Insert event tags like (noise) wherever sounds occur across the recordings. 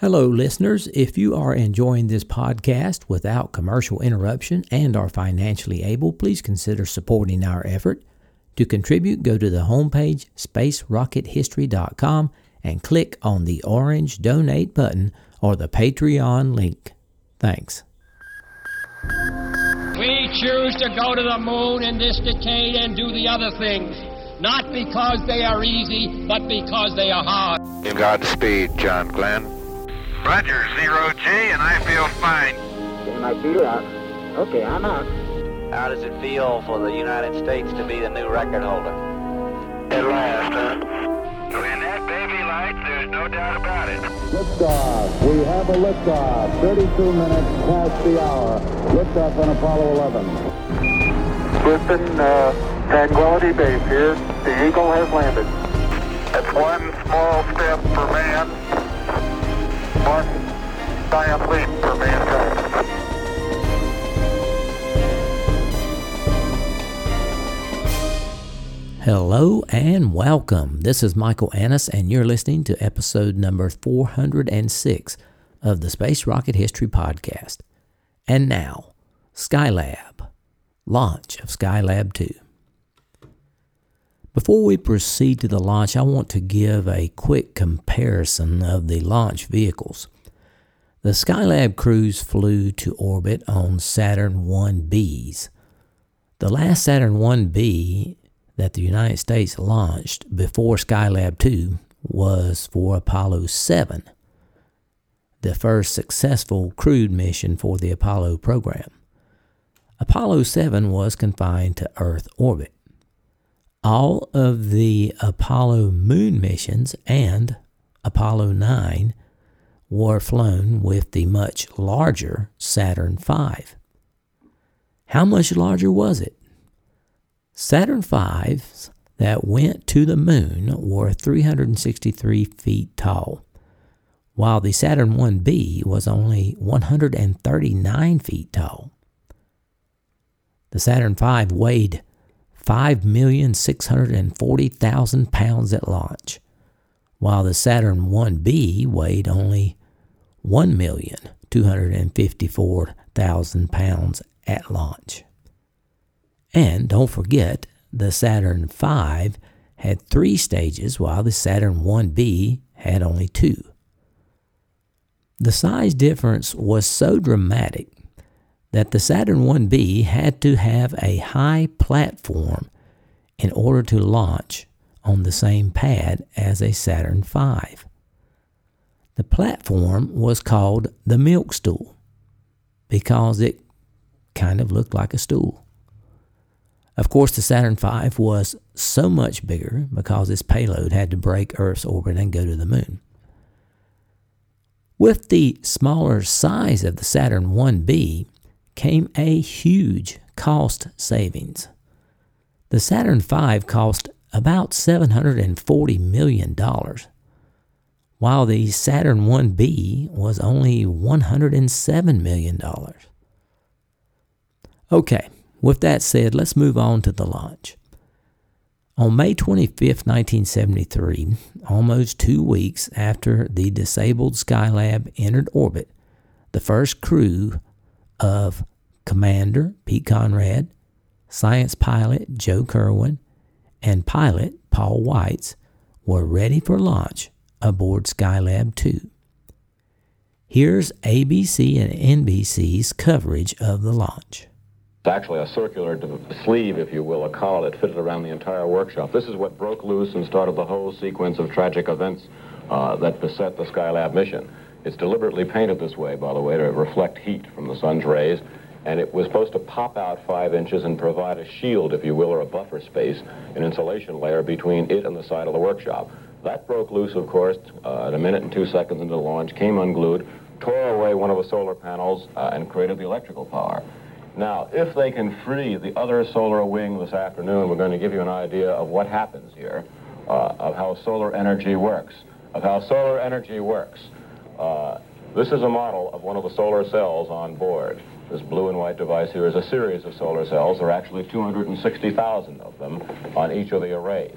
Hello, listeners. If you are enjoying this podcast without commercial interruption and are financially able, please consider supporting our effort. To contribute, go to the homepage spacerockethistory.com and click on the orange donate button or the Patreon link. Thanks. We choose to go to the moon in this decade and do the other things, not because they are easy, but because they are hard. Godspeed, John Glenn. Roger, zero G, and I feel fine. Getting my feet out. Okay, I'm out. How does it feel for the United States to be the new record holder? At last, huh? When that baby lights, there's no doubt about it. Liftoff. We have a liftoff. 32 minutes past the hour. Liftoff on Apollo 11. Houston, uh, Tranquility Base here. The Eagle has landed. That's one small step for man, leap for mankind. Hello and welcome. This is Michael Annis, and you're listening to episode number 406 of the Space Rocket History Podcast. And now, Skylab, launch of Skylab 2. Before we proceed to the launch, I want to give a quick comparison of the launch vehicles. The Skylab crews flew to orbit on Saturn 1Bs. The last Saturn 1B that the United States launched before Skylab 2 was for Apollo 7, the first successful crewed mission for the Apollo program. Apollo 7 was confined to Earth orbit. All of the Apollo moon missions and Apollo 9 were flown with the much larger Saturn V. How much larger was it? Saturn V's that went to the moon were 363 feet tall, while the Saturn 1B was only 139 feet tall. The Saturn V weighed 5,640,000 pounds at launch, while the Saturn 1B weighed only 1,254,000 pounds at launch. And don't forget, the Saturn V had three stages, while the Saturn 1B had only two. The size difference was so dramatic that the Saturn 1B had to have a high platform in order to launch on the same pad as a Saturn V. The platform was called the milk stool because it kind of looked like a stool. Of course, the Saturn V was so much bigger because its payload had to break Earth's orbit and go to the moon. With the smaller size of the Saturn 1B came a huge cost savings. The Saturn V cost about $740 million, while the Saturn 1B was only $107 million. Okay, with that said, let's move on to the launch. On May 25, 1973, almost two weeks after the disabled Skylab entered orbit, the first crew of Commander Pete Conrad, science pilot Joe Kerwin, and pilot Paul Weitz were ready for launch aboard Skylab 2. Here's ABC and NBC's coverage of the launch. It's actually a circular sleeve, if you will, a collar that fitted around the entire workshop. This is what broke loose and started the whole sequence of tragic events uh, that beset the Skylab mission. It's deliberately painted this way, by the way, to reflect heat from the sun's rays, and it was supposed to pop out five inches and provide a shield, if you will, or a buffer space, an insulation layer between it and the side of the workshop. That broke loose, of course, uh, at a minute and two seconds into the launch, came unglued, tore away one of the solar panels, uh, and created the electrical power. Now, if they can free the other solar wing this afternoon, we're going to give you an idea of what happens here, uh, of how solar energy works, of how solar energy works. Uh, this is a model of one of the solar cells on board. This blue and white device here is a series of solar cells. There are actually 260,000 of them on each of the arrays.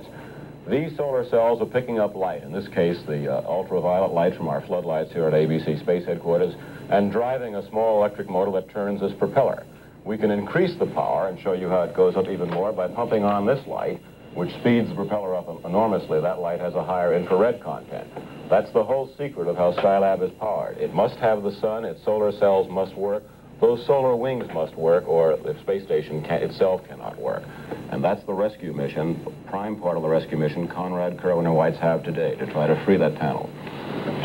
These solar cells are picking up light, in this case, the uh, ultraviolet light from our floodlights here at ABC Space Headquarters, and driving a small electric motor that turns this propeller. We can increase the power and show you how it goes up even more by pumping on this light, which speeds the propeller up enormously. That light has a higher infrared content. That's the whole secret of how Skylab is powered. It must have the sun, its solar cells must work, those solar wings must work, or the space station can, itself cannot work. And that's the rescue mission, prime part of the rescue mission Conrad, Kerwin, and Weitz have today to try to free that panel.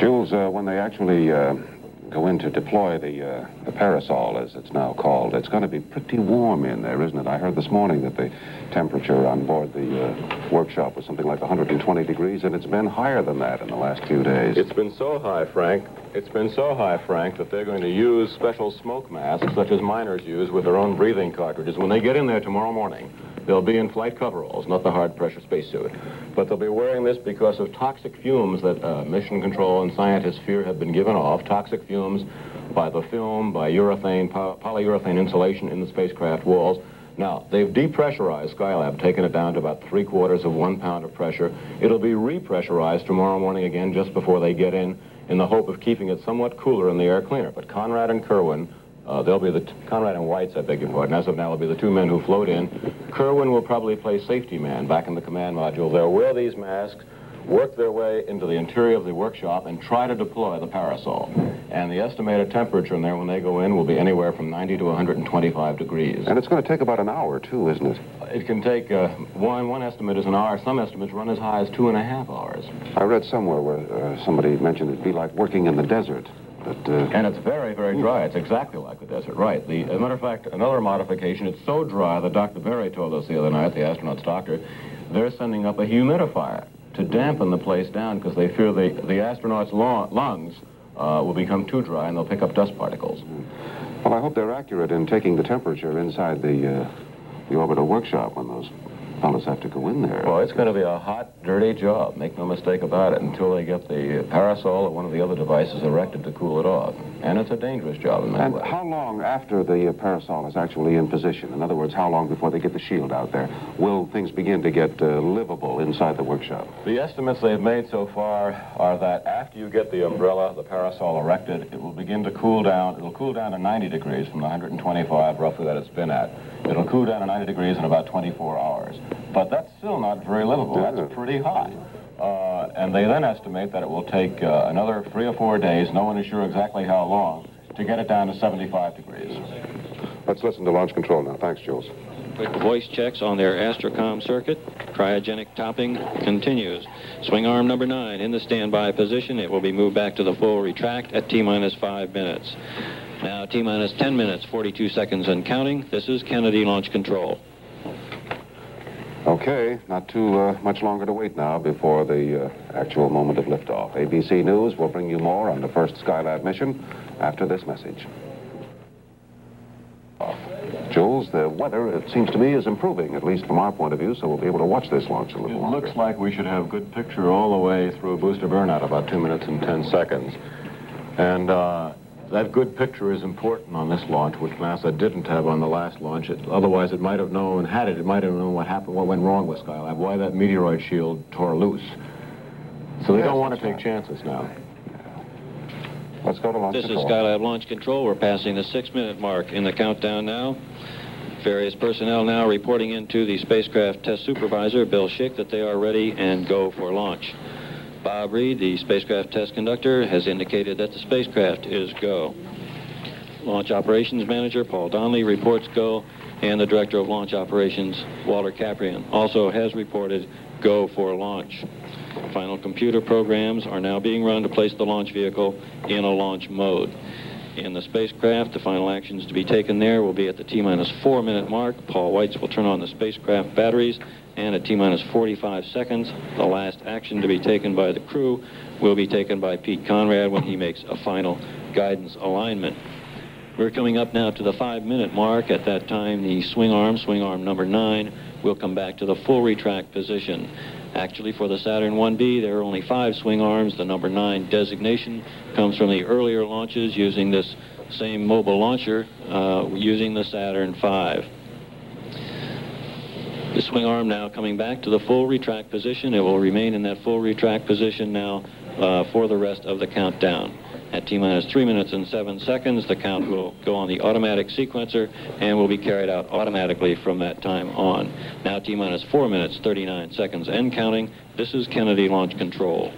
Jules, uh, when they actually uh, go in to deploy the, uh, the parasol, as it's now called, it's going to be pretty warm in there, isn't it? I heard this morning that the temperature on board the uh, workshop was something like 120 degrees, and it's been higher than that in the last few days. It's been so high, Frank. It's been so high, Frank, that they're going to use special smoke masks, such as miners use with their own breathing cartridges. When they get in there tomorrow morning, they'll be in flight coveralls, not the hard pressure spacesuit. But they'll be wearing this because of toxic fumes that uh, mission control and scientists fear have been given off. Toxic fumes by the film, by urethane, po polyurethane insulation in the spacecraft walls. Now, they've depressurized Skylab, taken it down to about three quarters of one pound of pressure. It'll be repressurized tomorrow morning again just before they get in, in the hope of keeping it somewhat cooler and the air cleaner. But Conrad and Kerwin, uh, they'll be the, t- Conrad and Weitz, I beg your pardon, as of now, will be the two men who float in. Kerwin will probably play safety man back in the command module. They'll wear these masks, work their way into the interior of the workshop and try to deploy the parasol. And the estimated temperature in there when they go in will be anywhere from 90 to 125 degrees. And it's going to take about an hour, too, isn't it? It can take, uh, one, one estimate is an hour. Some estimates run as high as two and a half hours. I read somewhere where uh, somebody mentioned it'd be like working in the desert. But, uh, And it's very, very dry. It's exactly like the desert, right. The, as a matter of fact, another modification, it's so dry that Dr. Berry told us the other night, the astronaut's doctor, they're sending up a humidifier to dampen the place down because they fear the, the astronauts' lungs uh, will become too dry and they'll pick up dust particles. well, I hope they're accurate in taking the temperature inside the, uh, the orbital workshop when those fellows have to go in there. Well, it's going to be a hot, dirty job. Make no mistake about it. Until they get the parasol or one of the other devices erected to cool it off, and it's a dangerous job in many And ways. how long after the uh, parasol is actually in position? In other words, how long before they get the shield out there? Will things begin to get uh, livable inside the workshop? The estimates they've made so far are that after you get the umbrella, the parasol erected, it will begin to cool down. It'll cool down to 90 degrees from the 125 roughly that it's been at. It'll cool down to 90 degrees in about 24 hours. But that's still not very livable. Yeah. That's pretty hot. Uh, and they then estimate that it will take uh, another three or four days, no one is sure exactly how long, to get it down to 75 degrees. Let's listen to launch control now. Thanks, Jules. Quick voice checks on their Astrocom circuit. Cryogenic topping continues. Swing arm number nine in the standby position. It will be moved back to the full retract at T minus five minutes. Now T minus 10 minutes, 42 seconds and counting. This is Kennedy Launch Control. Okay, not too uh, much longer to wait now before the uh, actual moment of liftoff. ABC News will bring you more on the first Skylab mission after this message. Jules, the weather, it seems to me, is improving, at least from our point of view, so we'll be able to watch this launch a It little longer. looks like we should have good picture all the way through booster burnout, about two minutes and 10 seconds. And uh, that good picture is important on this launch, which NASA didn't have on the last launch. It, otherwise, it might have known, had it, it might have known what happened, what went wrong with Skylab, why that meteoroid shield tore loose. So they Yes, don't want to take chances now. Let's go to launch This is. Skylab Launch Control. We're passing the six minute mark in the countdown now. Various personnel now reporting into the spacecraft test supervisor, Bill Schick, that they are ready and go for launch. Bob Reed, the spacecraft test conductor, has indicated that the spacecraft is go. Launch Operations Manager Paul Donnelly reports go, and the Director of Launch Operations, Walter Kapryan, also has reported go for launch. Final computer programs are now being run to place the launch vehicle in a launch mode. In the spacecraft, the final actions to be taken there will be at the T-minus four minute mark. Paul Weitz will turn on the spacecraft batteries, and at T-minus 45 seconds, the last action to be taken by the crew will be taken by Pete Conrad when he makes a final guidance alignment. We're coming up now to the five minute mark. At that time, the swing arm, swing arm number nine, will come back to the full retract position. Actually, for the Saturn 1B, there are only five swing arms. The number nine designation comes from the earlier launches using this same mobile launcher uh, using the Saturn V. The swing arm now coming back to the full retract position. It will remain in that full retract position now uh, for the rest of the countdown. At T minus 3 minutes and 7 seconds, the count will go on the automatic sequencer and will be carried out automatically from that time on. Now T minus 4 minutes, 39 seconds and counting. This is Kennedy Launch Control.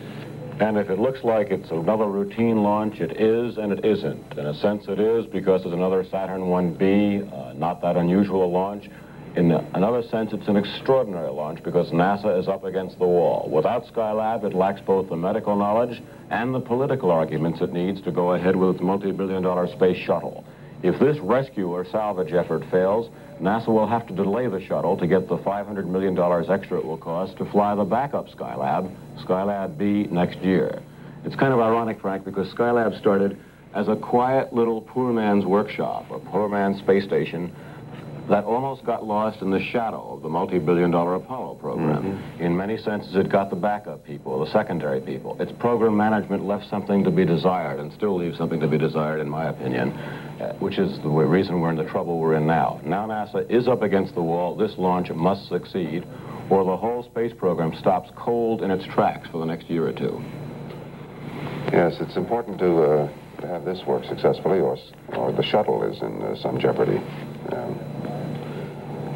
And if it looks like it's another routine launch, it is and it isn't. In a sense, it is because it's another Saturn 1B, uh, not that unusual a launch. In another sense, it's an extraordinary launch because NASA is up against the wall. Without Skylab, it lacks both the medical knowledge and the political arguments it needs to go ahead with its multi-billion dollar space shuttle. If this rescue or salvage effort fails, NASA will have to delay the shuttle to get the $500 million extra it will cost to fly the backup Skylab, Skylab B, next year. It's kind of ironic, Frank, because Skylab started as a quiet little poor man's workshop, a poor man's space station, that almost got lost in the shadow of the multi-billion dollar Apollo program. Mm -hmm. In many senses, it got the backup people, the secondary people. Its program management left something to be desired and still leaves something to be desired, in my opinion, uh, which is the reason we're in the trouble we're in now. Now NASA is up against the wall. This launch must succeed, or the whole space program stops cold in its tracks for the next year or two. Yes, it's important to, uh, have this work successfully, or, or the shuttle is in uh, some jeopardy. Um,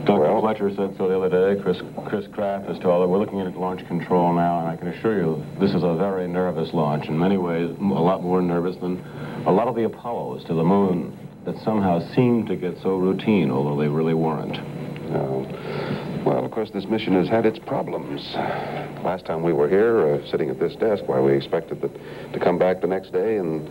Dr. Well, Fletcher said so the other day. Chris, Chris Kraft has told her we're looking at launch control now, and I can assure you this is a very nervous launch. In many ways, a lot more nervous than a lot of the Apollos to the moon that somehow seemed to get so routine, although they really weren't. No. Well, of course, this mission has had its problems. Last time we were here, uh, sitting at this desk, why we expected that to come back the next day and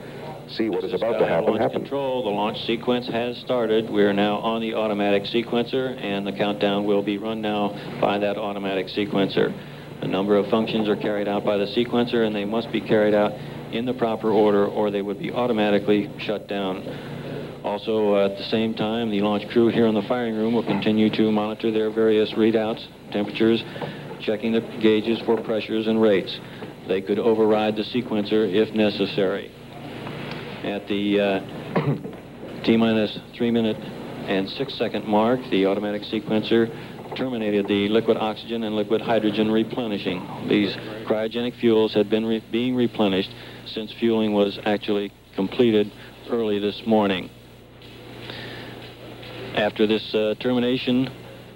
see what is about to happen happen. Control. The launch sequence has started. We are now on the automatic sequencer, and the countdown will be run now by that automatic sequencer. A number of functions are carried out by the sequencer, and they must be carried out in the proper order, or they would be automatically shut down. Also, at the same time, the launch crew here in the firing room will continue to monitor their various readouts, temperatures, checking the gauges for pressures and rates. They could override the sequencer if necessary at the uh, (coughs) T minus three minute and six second mark, the automatic sequencer terminated the liquid oxygen and liquid hydrogen replenishing. These cryogenic fuels had been re being replenished since fueling was actually completed early this morning. After this uh, termination,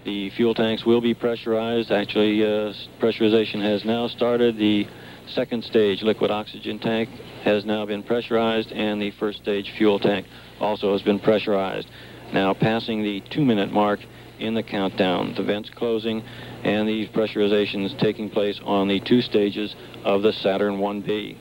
the fuel tanks will be pressurized. Actually, uh, pressurization has now started. The second stage liquid oxygen tank has now been pressurized and the first stage fuel tank also has been pressurized. Now passing the two minute mark in the countdown, the vents closing and these pressurizations taking place on the two stages of the Saturn 1B.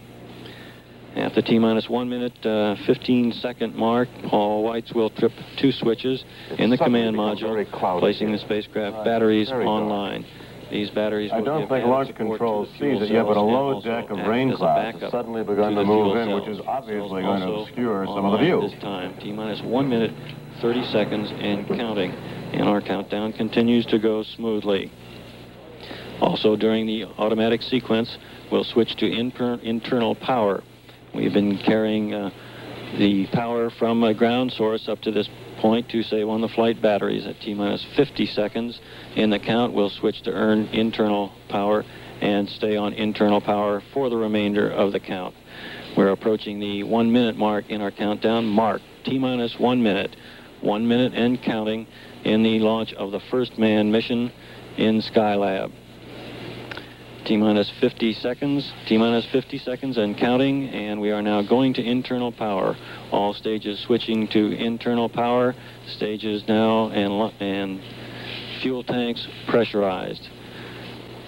At the T minus one minute, uh, 15 second mark, Paul Weitz will trip two switches it's in the command module, placing the spacecraft uh, batteries online. Dark. These batteries I don't think launch control sees it yet, but a low deck of rain clouds has suddenly begun to, to move in, which is obviously going to obscure some of the view. This time, T minus one minute, 30 seconds, and counting. And our countdown continues to go smoothly. Also, during the automatic sequence, we'll switch to internal power. We've been carrying uh, the power from a ground source up to this point to save on the flight batteries at T-minus 50 seconds. In the count, we'll switch to earn internal power and stay on internal power for the remainder of the count. We're approaching the one minute mark in our countdown. Mark, T-minus one minute. One minute and counting in the launch of the first manned mission in Skylab. T minus 50 seconds, T minus 50 seconds and counting, and we are now going to internal power. All stages switching to internal power, stages now and, and fuel tanks pressurized.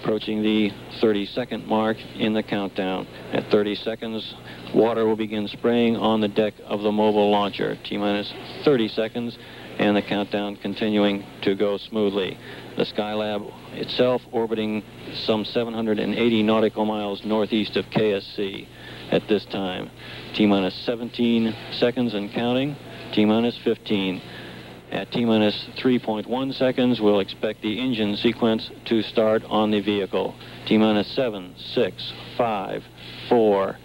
Approaching the 30 second mark in the countdown. At 30 seconds, water will begin spraying on the deck of the mobile launcher. T minus 30 seconds, and the countdown continuing to go smoothly. The Skylab itself orbiting some 780 nautical miles northeast of KSC at this time. T-minus 17 seconds and counting. T-minus 15. At T-minus 3.1 seconds, we'll expect the engine sequence to start on the vehicle. T-minus 7, 6, 5, 4,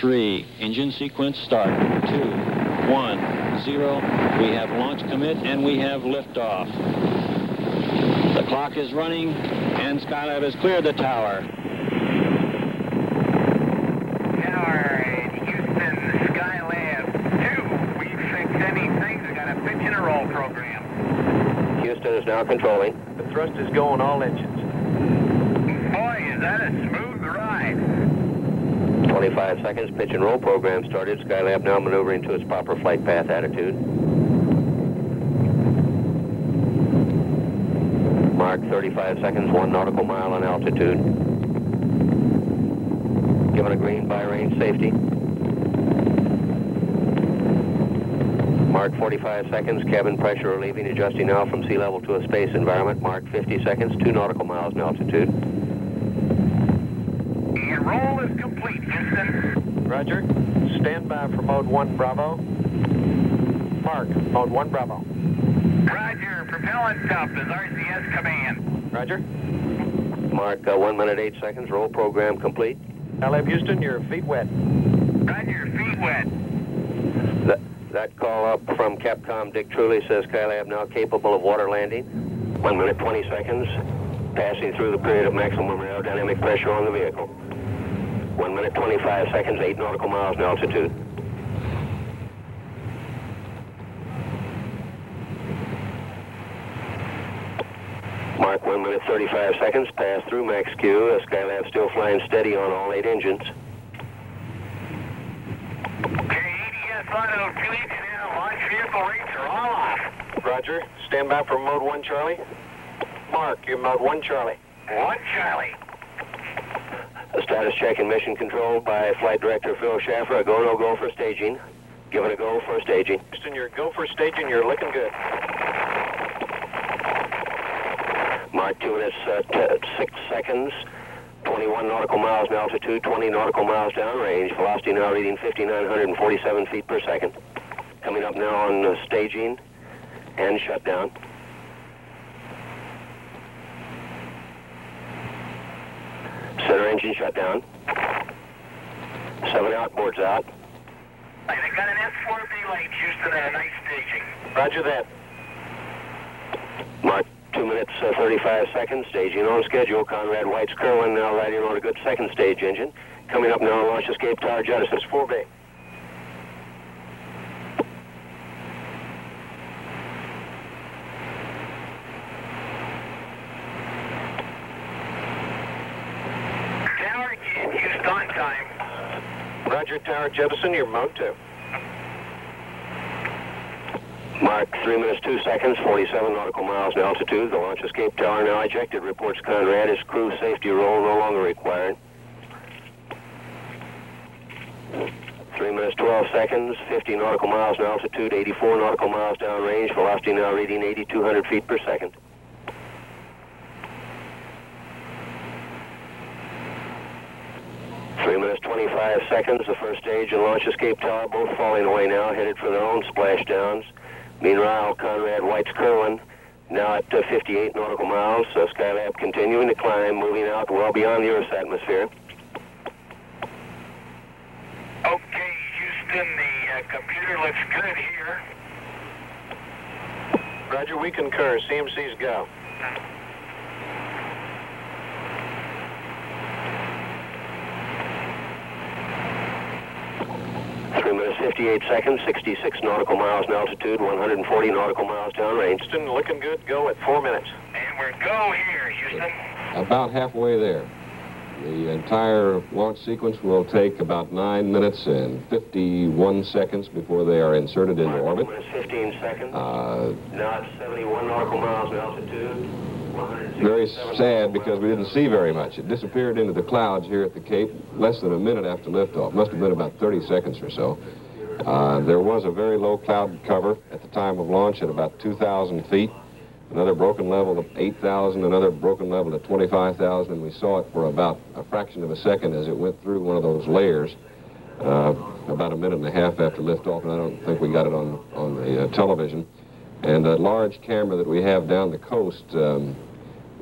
3. Engine sequence start. 2, 1, 0. We have launch commit and we have liftoff. The clock is running, and Skylab has cleared the tower. Tower, Houston, Skylab 2. We fixed anything. We got a pitch and a roll program. Houston is now controlling. The thrust is going all engines. Boy, is that a smooth ride. 25 seconds, pitch and roll program started. Skylab now maneuvering to its proper flight path attitude. Mark 35 seconds, one nautical mile in altitude. Given a green by range safety. Mark 45 seconds, cabin pressure relieving, adjusting now from sea level to a space environment. Mark 50 seconds, two nautical miles in altitude. And roll is complete, Houston. Roger. Stand by for mode 1 Bravo. Mark, mode 1 Bravo. Roger, propellant up is RCS command. Roger. Mark uh, 1 minute 8 seconds, roll program complete. Skylab Houston, your feet wet. Roger, feet wet. That, that call up from Capcom Dick Truly says Skylab now capable of water landing. 1 minute 20 seconds, passing through the period of maximum aerodynamic pressure on the vehicle. 1 minute 25 seconds, 8 nautical miles in altitude. Mark 1 minute 35 seconds, pass through max Q. Skylab still flying steady on all 8 engines. Okay, ADS auto fleet and launch vehicle rates are all off. Roger. Stand by for mode 1 Charlie. Mark, you're mode 1 Charlie. One Charlie. A status check and mission control by Flight Director Phil Shaffer. A go, no go for staging. Give it a go for staging. Houston, you're go for staging. You're looking good. Mark 2 minutes, uh, t- 6 seconds. 21 nautical miles in altitude, 20 nautical miles downrange. Velocity now reading 5,947 feet per second. Coming up now on uh, staging and shutdown. Center engine shutdown. Seven outboards out. I got an S4B late, Houston, and a nice staging. Roger that. Mark 2 minutes, uh, 35 seconds, staging on schedule. Conrad Weitz Kerwin now riding on a good second stage engine. Coming up now, launch escape tower jettisons. 4B. Tower, Houston, on time. Roger, Tower Jettison, you're mode 2. Mark 3 minutes 2 seconds, 47 nautical miles in altitude. The launch escape tower now ejected. Reports Conrad his crew safety roll no longer required. 3 minutes 12 seconds, 50 nautical miles in altitude, 84 nautical miles downrange. Velocity now reading 8,200 feet per second. Three minutes 25 seconds, the first stage and launch escape tower both falling away now, headed for their own splashdowns. Meanwhile, Conrad Weitz Kerwin now at uh, 58 nautical miles. Uh, Skylab continuing to climb, moving out well beyond the Earth's atmosphere. Okay, Houston, the uh, computer looks good here. Roger, we concur. CMC's go. Three minutes 58 seconds, 66 nautical miles in altitude, 140 nautical miles downrange. Houston, looking good. Go at 4 minutes. And we're go here, Houston. About halfway there. The entire launch sequence will take about 9 minutes and 51 seconds before they are inserted into orbit. 15 seconds. Uh, now it's 71 nautical miles in altitude. very sad because we didn't see very much. It disappeared into the clouds here at the Cape less than a minute after liftoff. Must have been about 30 seconds or so. Uh, there was a very low cloud cover at the time of launch at about 2,000 feet. Another broken level of 8,000, another broken level of 25,000, and we saw it for about a fraction of a second as it went through one of those layers uh, about a minute and a half after liftoff, and I don't think we got it on, on the uh, television. And a large camera that we have down the coast, um,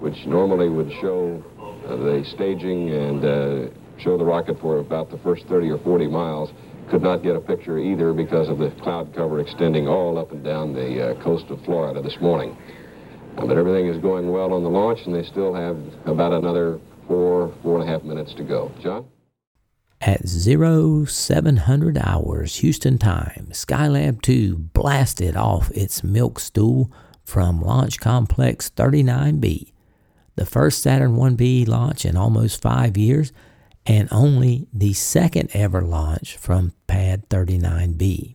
which normally would show uh, the staging and uh, show the rocket for about the first 30 or 40 miles, could not get a picture either because of the cloud cover extending all up and down the uh, coast of Florida this morning. Uh, but everything is going well on the launch, and they still have about another four, four and a half minutes to go. John? At 0700 hours Houston time, Skylab 2 blasted off its milk stool from Launch Complex 39B, the first Saturn 1B launch in almost five years, and only the second ever launch from Pad 39B.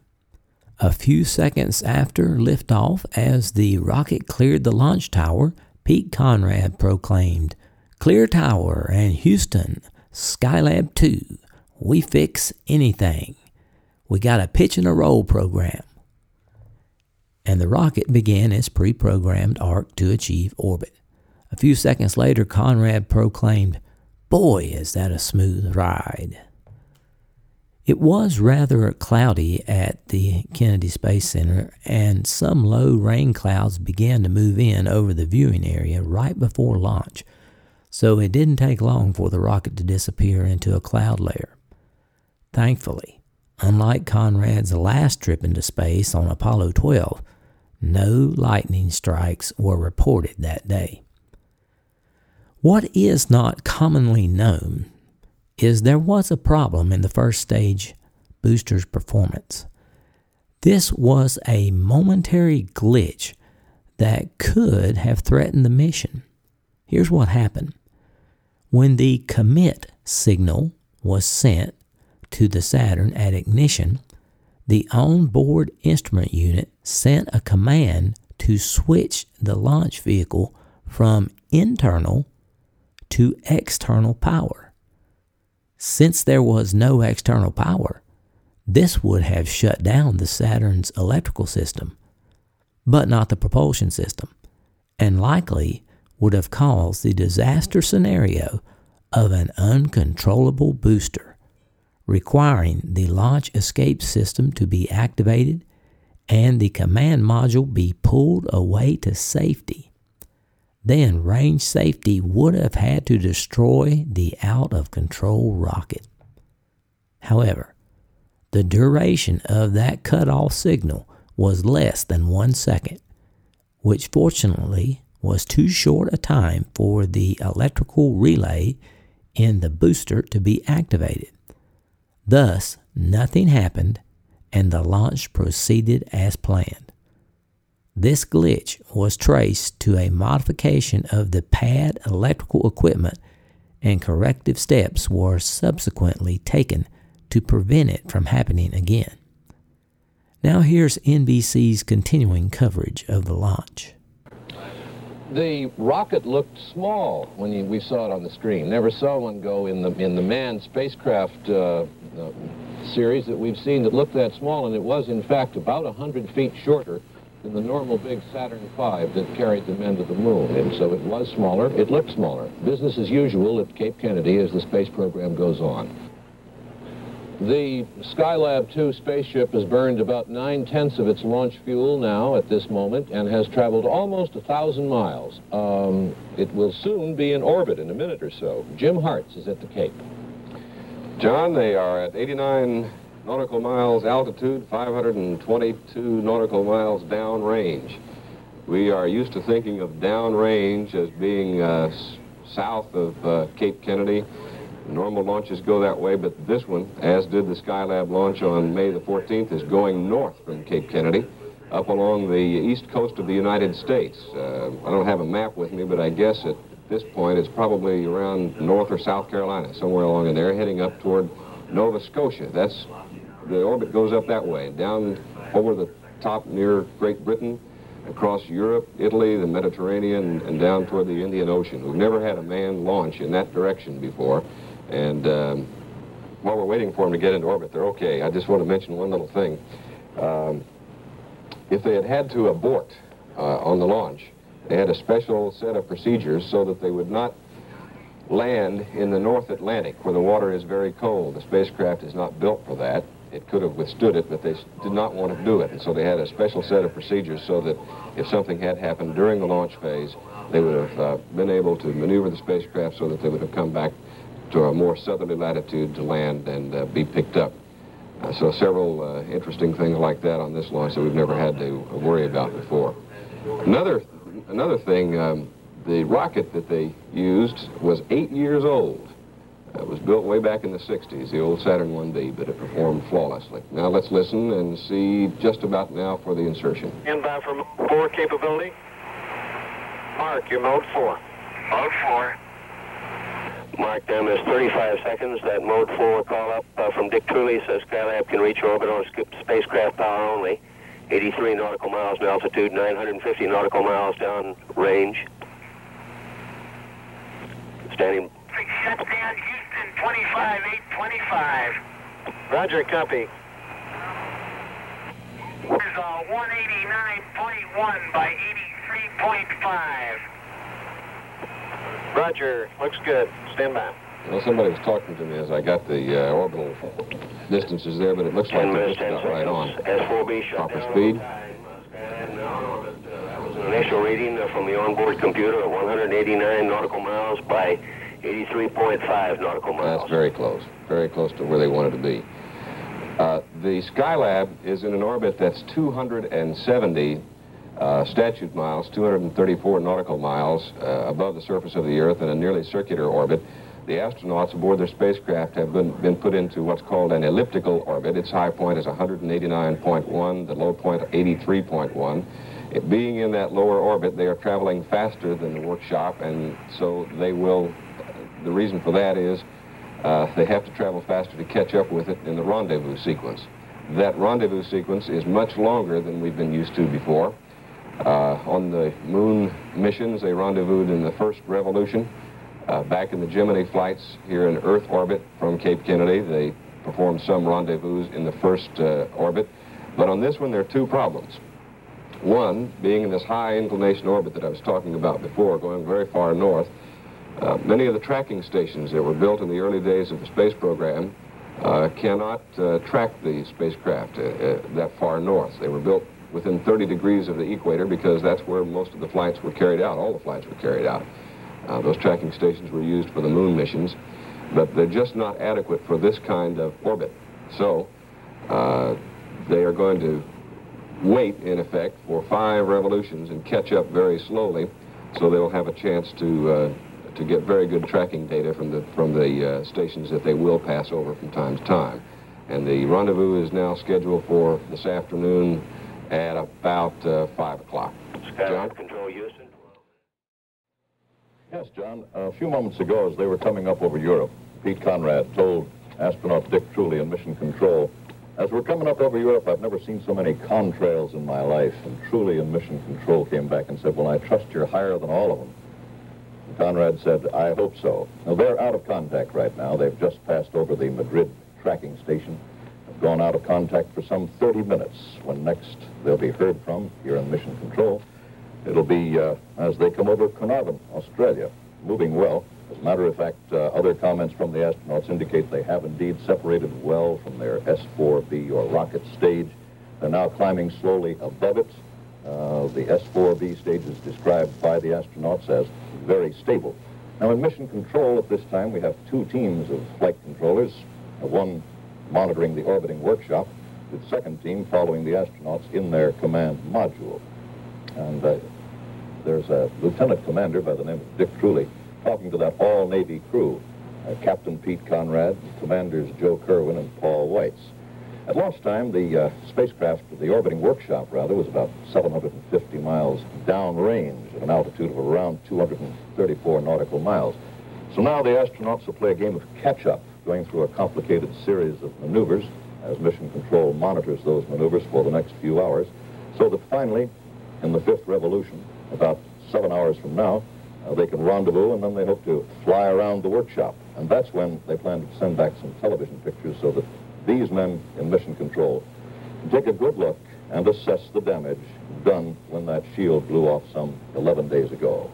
A few seconds after liftoff, as the rocket cleared the launch tower, Pete Conrad proclaimed, Clear Tower and Houston, Skylab 2, we fix anything. We got a pitch and a roll program. And the rocket began its pre programmed arc to achieve orbit. A few seconds later, Conrad proclaimed, Boy, is that a smooth ride! It was rather cloudy at the Kennedy Space Center, and some low rain clouds began to move in over the viewing area right before launch, so it didn't take long for the rocket to disappear into a cloud layer. Thankfully, unlike Conrad's last trip into space on Apollo 12, no lightning strikes were reported that day. What is not commonly known is there was a problem in the first stage booster's performance. This was a momentary glitch that could have threatened the mission. Here's what happened. When the commit signal was sent to the Saturn at ignition, the onboard instrument unit sent a command to switch the launch vehicle from internal to external power. Since there was no external power, this would have shut down the Saturn's electrical system, but not the propulsion system, and likely would have caused the disaster scenario of an uncontrollable booster, requiring the launch escape system to be activated and the command module be pulled away to safety then range safety would have had to destroy the out of control rocket. However, the duration of that cutoff signal was less than one second, which fortunately was too short a time for the electrical relay in the booster to be activated. Thus, nothing happened and the launch proceeded as planned. This glitch was traced to a modification of the pad electrical equipment, and corrective steps were subsequently taken to prevent it from happening again. Now, here's NBC's continuing coverage of the launch. The rocket looked small when you, we saw it on the screen. Never saw one go in the in the manned spacecraft uh, uh, series that we've seen that looked that small, and it was in fact about 100 feet shorter than the normal big Saturn V that carried the men to the moon. And so it was smaller. It looked smaller. Business as usual at Cape Kennedy as the space program goes on. The Skylab 2 spaceship has burned about nine-tenths of its launch fuel now at this moment and has traveled almost a thousand miles. Um, it will soon be in orbit in a minute or so. Jim Hartz is at the Cape. John, they are at 89 nautical miles altitude, 522 nautical miles downrange. We are used to thinking of downrange as being uh, south of uh, Cape Kennedy. Normal launches go that way, but this one, as did the Skylab launch on May the 14th, is going north from Cape Kennedy up along the east coast of the United States. Uh, I don't have a map with me, but I guess at this point it's probably around North or South Carolina, somewhere along in there, heading up toward Nova Scotia. That's the orbit goes up that way, down over the top near Great Britain, across Europe, Italy, the Mediterranean, and down toward the Indian Ocean. We've never had a manned launch in that direction before, and um, while we're waiting for them to get into orbit, they're okay. I just want to mention one little thing. Um, if they had had to abort uh, on the launch, they had a special set of procedures so that they would not land in the North Atlantic where the water is very cold. The spacecraft is not built for that it could have withstood it, but they did not want to do it. And so they had a special set of procedures so that if something had happened during the launch phase, they would have uh, been able to maneuver the spacecraft so that they would have come back to a more southerly latitude to land and uh, be picked up. Uh, so several uh, interesting things like that on this launch that we've never had to worry about before. Another another thing, um, the rocket that they used was eight years old. It was built way back in the 60s, the old Saturn 1B, but it performed flawlessly. Now let's listen and see just about now for the insertion. Inbound for mode 4 capability. Mark, your mode 4. Mode 4. Mark, down is 35 seconds. That mode 4 call up uh, from Dick Truly says Skylab can reach orbit on sc- spacecraft power only. 83 nautical miles in altitude, 950 nautical miles down range. Standing. Shutdown, Houston 25, 825. Roger, copy. There's a 189.1 by 83.5. Roger, looks good. Stand by. Well, somebody was talking to me as I got the uh, orbital distances there, but it looks like 10 they're minutes, just 10 about right on. seconds. S4B shut Proper speed. Skylab now in orbit. Uh, that was an initial reading uh, from the onboard computer of 189 nautical miles by 83.5 nautical miles. That's very close, very close to where they wanted to be. Uh, the Skylab is in an orbit that's 270 uh, statute miles, 234 nautical miles uh, above the surface of the Earth in a nearly circular orbit. The astronauts aboard their spacecraft have been, been put into what's called an elliptical orbit. Its high point is 189.1, the low point 83.1. It being in that lower orbit, they are traveling faster than the workshop, and so they will, the reason for that is uh, they have to travel faster to catch up with it in the rendezvous sequence. That rendezvous sequence is much longer than we've been used to before. Uh, on the moon missions, they rendezvoused in the first revolution. Uh, back in the Gemini flights here in Earth orbit from Cape Kennedy, they performed some rendezvous in the first uh, orbit. But on this one, there are two problems. One, being in this high inclination orbit that I was talking about before, going very far north, uh, many of the tracking stations that were built in the early days of the space program uh, cannot uh, track the spacecraft uh, uh, that far north. They were built within 30 degrees of the equator because that's where most of the flights were carried out. All the flights were carried out. Uh, those tracking stations were used for the moon missions, but they're just not adequate for this kind of orbit. So they are going to wait, in effect, for five revolutions and catch up very slowly, so they'll have a chance to to get very good tracking data from the from the uh, stations that they will pass over from time to time. And the rendezvous is now scheduled for this afternoon at about uh, five o'clock. Skylab control Houston. Yes, John. A few moments ago, as they were coming up over Europe, Pete Conrad told astronaut Dick Truly in Mission Control, as we're coming up over Europe, I've never seen so many contrails in my life. And Truly in Mission Control came back and said, well, I trust you're higher than all of them. Conrad said, I hope so. Now, they're out of contact right now. They've just passed over the Madrid tracking station. Have gone out of contact for some 30 minutes. When next they'll be heard from here in Mission Control, it'll be uh, as they come over Carnarvon, Australia, moving well. As a matter of fact, uh, other comments from the astronauts indicate they have indeed separated well from their S-4B or rocket stage. They're now climbing slowly above it. Uh, the S-4B stage is described by the astronauts as very stable. Now, in mission control at this time, we have two teams of flight controllers, uh, one monitoring the orbiting workshop, the second team following the astronauts in their command module. And uh, there's a lieutenant commander by the name of Dick Truly talking to that all-Navy crew, uh, Captain Pete Conrad, commanders Joe Kerwin and Paul Weitz. At launch time, the uh, spacecraft, the orbiting workshop, rather, was about 750 miles downrange at an altitude of around 234 nautical miles. So now the astronauts will play a game of catch-up, going through a complicated series of maneuvers as Mission Control monitors those maneuvers for the next few hours, so that finally, in the fifth revolution, about seven hours from now, uh, they can rendezvous and then they hope to fly around the workshop. And that's when they plan to send back some television pictures so that these men in mission control take a good look and assess the damage done when that shield blew off some 11 days ago.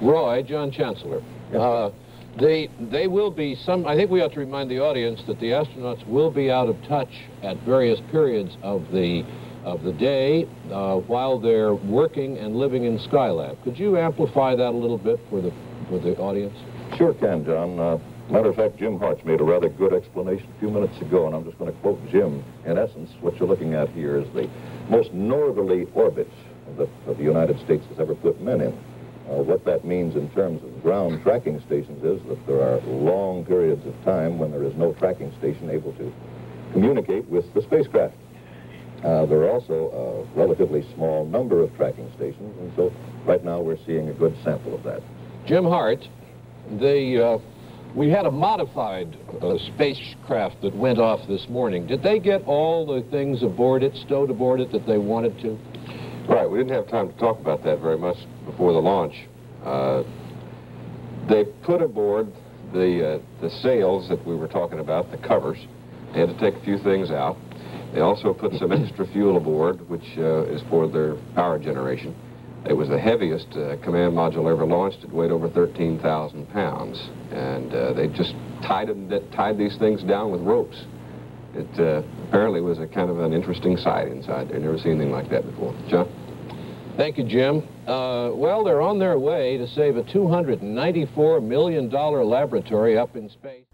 Roy, John Chancellor. Uh, they, they will be some, I think we ought to remind the audience that the astronauts will be out of touch at various periods of the, of the day uh, while they're working and living in Skylab. Could you amplify that a little bit for the, for the audience? Sure can, John. Uh, matter of fact, Jim Hartz made a rather good explanation a few minutes ago, and I'm just going to quote Jim. In essence, what you're looking at here is the most northerly orbit that, the United States has ever put men in. Uh, what that means in terms of ground tracking stations is that there are long periods of time when there is no tracking station able to communicate with the spacecraft. Uh, there are also a relatively small number of tracking stations, and so right now we're seeing a good sample of that. Jim Hart, the, uh, we had a modified uh, spacecraft that went off this morning. Did they get all the things aboard it, stowed aboard it, that they wanted to? Right, we didn't have time to talk about that very much before the launch. Uh, they put aboard the, uh, the sails that we were talking about, the covers. They had to take a few things out. They also put some (coughs) extra fuel aboard, which uh, is for their power generation. It was the heaviest uh, command module ever launched. It weighed over 13,000 pounds. And uh, they just tied, them, tied these things down with ropes. It uh, apparently was a kind of an interesting sight inside there. Never seen anything like that before. John? Thank you, Jim. Uh, well, they're on their way to save a $294 million laboratory up in space.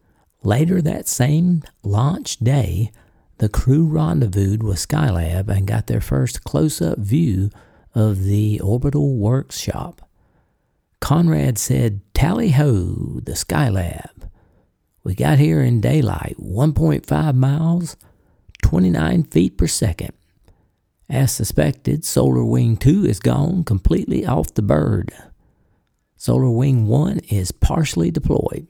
Later that same launch day, the crew rendezvoused with Skylab and got their first close up view of the orbital workshop. Conrad said, Tally ho, the Skylab. We got here in daylight, 1.5 miles, 29 feet per second. As suspected, Solar Wing 2 is gone completely off the bird. Solar Wing 1 is partially deployed.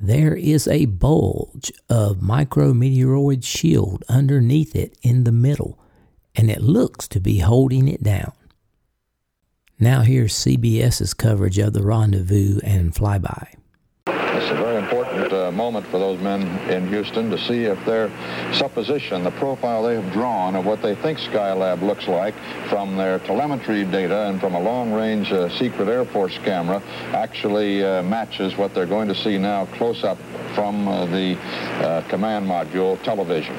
There is a bulge of micrometeoroid shield underneath it in the middle, and it looks to be holding it down. Now here's CBS's coverage of the rendezvous and flyby. It's a very important uh, moment for those men in Houston to see if their supposition, the profile they have drawn of what they think Skylab looks like from their telemetry data and from a long-range uh, secret Air Force camera actually uh, matches what they're going to see now close up from uh, the uh, command module television.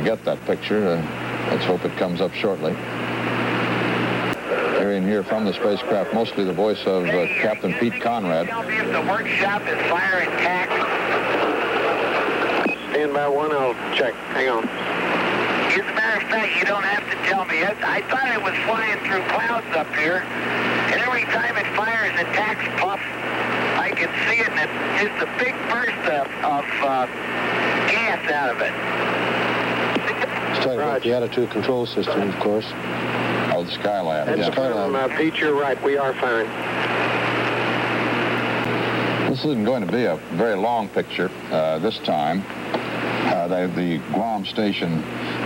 If we get that picture, uh, let's hope it comes up shortly hearing here from the spacecraft, mostly the voice of uh, Captain Pete Conrad. If the workshop is fire intact. Stand by one, I'll check. Hang on. As a matter of fact, you don't have to tell me. I, I thought it was flying through clouds up here, and every time it fires a TACS puff, I can see it, and it's just a big burst of, of uh, gas out of it. It's talking about the attitude control system, of course. Oh, the Skylab. That's yeah. Skylab. Uh, Pete, you're right. We are firing. This isn't going to be a very long picture uh, this time. Uh, they, the Guam station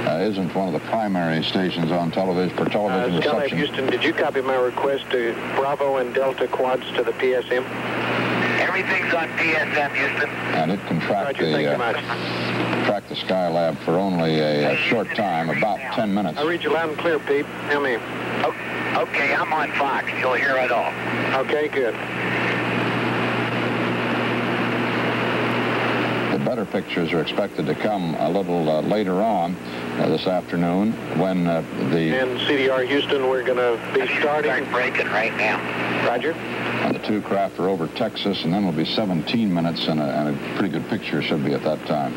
uh, isn't one of the primary stations on television for television uh, Skylab reception. Houston, did you copy my request to Bravo and Delta quads to the PSM? Everything's on PSM, Houston. And it can track Roger, the thank you uh, much. track the Skylab for only a, a short time, about 10 minutes. I read you loud and clear, Pete. How many? Okay, I'm on VOX. You'll hear it all. Okay, good. The better pictures are expected to come a little uh, later on uh, this afternoon when uh, the And CDR Houston, we're going to be starting. Start breaking right now. Roger. Two craft are over Texas, and then it'll be 17 minutes, and a, and a pretty good picture should be at that time.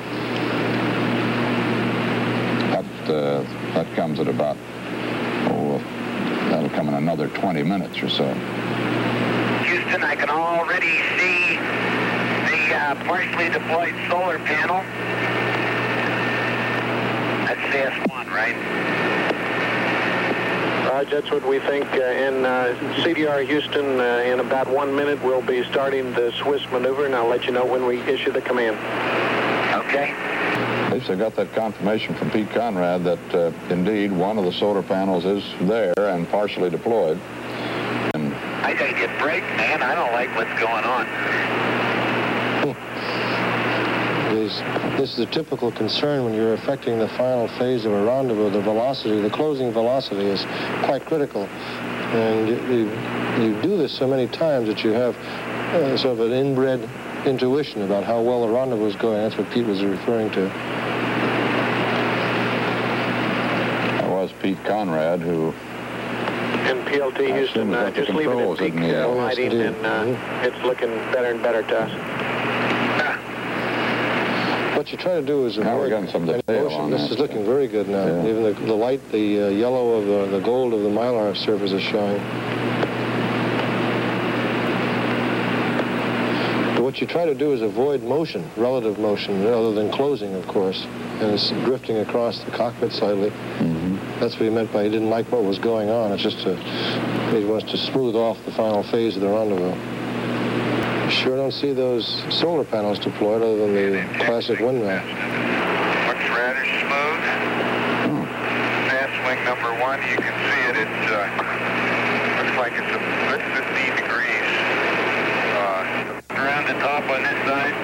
That, uh, that comes at about, oh, that'll come in another 20 minutes or so. Houston, I can already see the uh, partially deployed solar panel. That's CS1, right? Raj, that's what we think. Uh, and uh, CDR Houston, uh, in about one minute, we'll be starting the Swiss maneuver, and I'll let you know when we issue the command. Okay. At least I got that confirmation from Pete Conrad that uh, indeed one of the solar panels is there and partially deployed. And I gotta get break, man. I don't like what's going on. (laughs) Is, this is a typical concern when you're affecting the final phase of a rendezvous. The velocity, the closing velocity is quite critical. And you, you, you do this so many times that you have uh, sort of an inbred intuition about how well the rendezvous is going. That's what Pete was referring to. it was Pete Conrad who And PLT Houston, uh, just leave it at controls, peak didn't he? uh, Yes, lighting, indeed. and uh, it's looking better and better to us. What you try to do is Now we're avoid getting some detail motion. on This that. is looking very good now. Yeah. Even the, the light, the uh, yellow of the, the gold of the mylar surface is showing. But what you try to do is avoid motion, relative motion, other than closing, of course, and it's drifting across the cockpit slightly. That's what he meant by he didn't like what was going on. It's just a, he wants to smooth off the final phase of the rendezvous. Sure don't see those solar panels deployed other than the classic windmill. Looks rather smooth. Fast wing number one, you can see it. It uh, looks like it's a good 15 degrees. Uh, around the top on this side.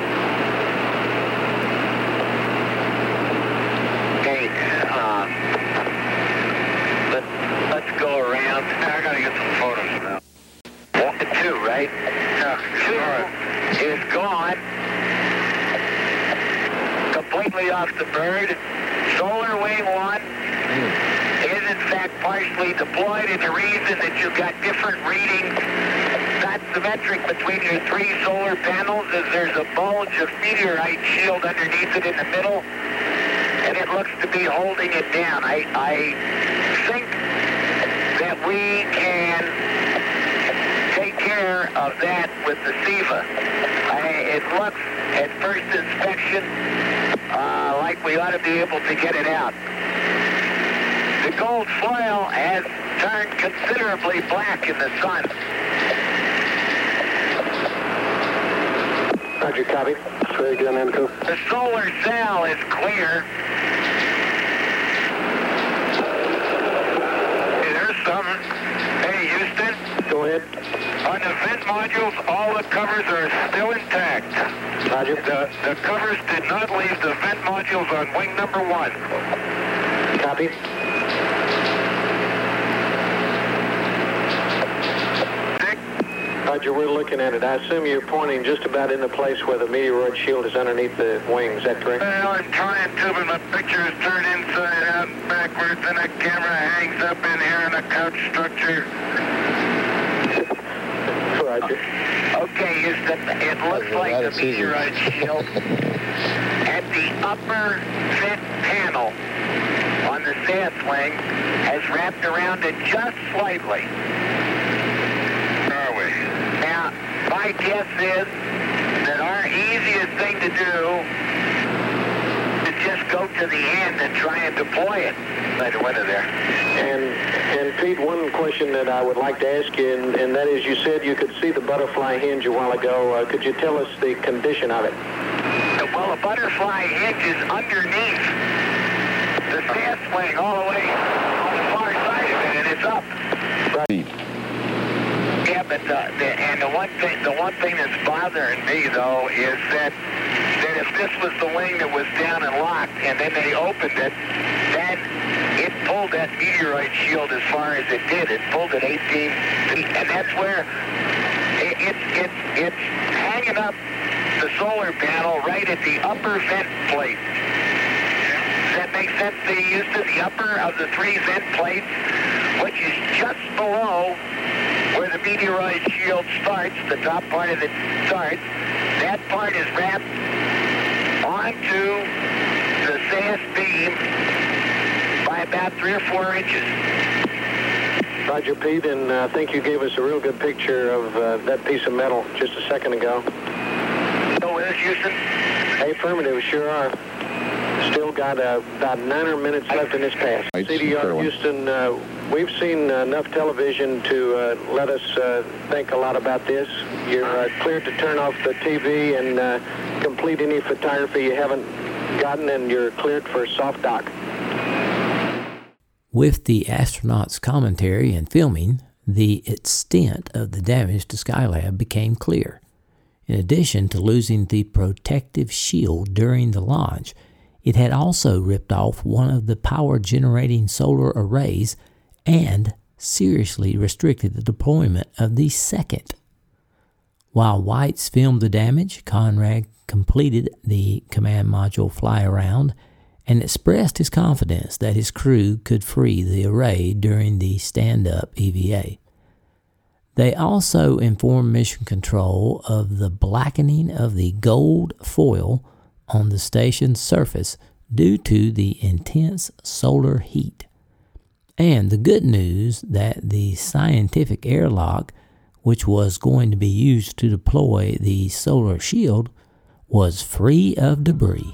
Okay, uh, let, let's go around. I gotta get some photos now. One, two, right? Two is gone. Completely off the bird. Solar wing one is in fact partially deployed, and the reason that you've got different readings, not symmetric between your three solar panels, is there's a bulge of meteorite shield underneath it in the middle, and it looks to be holding it down. I, I think that we can take care of that with the SEVA. I, it looks at first inspection uh, like we ought to be able to get it out. The gold foil has turned considerably black in the sun. Roger, copy. Very good, Antico. The solar cell is clear. Hey, there's something. Hey, Houston. Go ahead. On the vent modules, all the covers are still intact. Roger. The, the covers did not leave the vent modules on wing number one. Copy. Roger, we're looking at it. I assume you're pointing just about in the place where the meteoroid shield is underneath the wing. Is that correct? Well, I'm trying to, but my picture is turned inside out and backwards, and the camera hangs up in here in a couch structure. Roger. Okay, Houston, it looks like the meteorite shield (laughs) at the upper vent panel on the south wing has wrapped around it just slightly. Where are we? Now, my guess is that our easiest thing to do is just go to the end and try and deploy it. By the window there. And and Pete, one question that I would like to ask you, and, and that is, you said you could see the butterfly hinge a while ago. Uh, could you tell us the condition of it? Well, the butterfly hinge is underneath the south wing all the way on the far side of it, and it's up. But the, the and the one thing the one thing that's bothering me though is that that if this was the wing that was down and locked and then they opened it, then it pulled that meteorite shield as far as it did. It pulled it 18 feet, and that's where it, it, it, it's hanging up the solar panel right at the upper vent plate. That make sense to you, Houston? The upper of the three vent plates, which is just below meteorite shield starts, the top part of it starts, that part is wrapped onto the SAS beam by about three or four inches. Roger, Pete, and uh, I think you gave us a real good picture of uh, that piece of metal just a second ago. So with us, Houston? Affirmative, sure are. Still got uh, about nine or minutes left in this pass. Right, CDR. Houston, uh, we've seen enough television to uh, let us uh, think a lot about this. You're uh, cleared to turn off the TV and uh, complete any photography you haven't gotten, and you're cleared for soft dock. With the astronauts' commentary and filming, the extent of the damage to Skylab became clear. In addition to losing the protective shield during the launch, it had also ripped off one of the power generating solar arrays and seriously restricted the deployment of the second. While Weitz filmed the damage, Conrad completed the command module fly around and expressed his confidence that his crew could free the array during the stand up EVA. They also informed Mission Control of the blackening of the gold foil on the station's surface due to the intense solar heat. And the good news that the scientific airlock, which was going to be used to deploy the solar shield, was free of debris.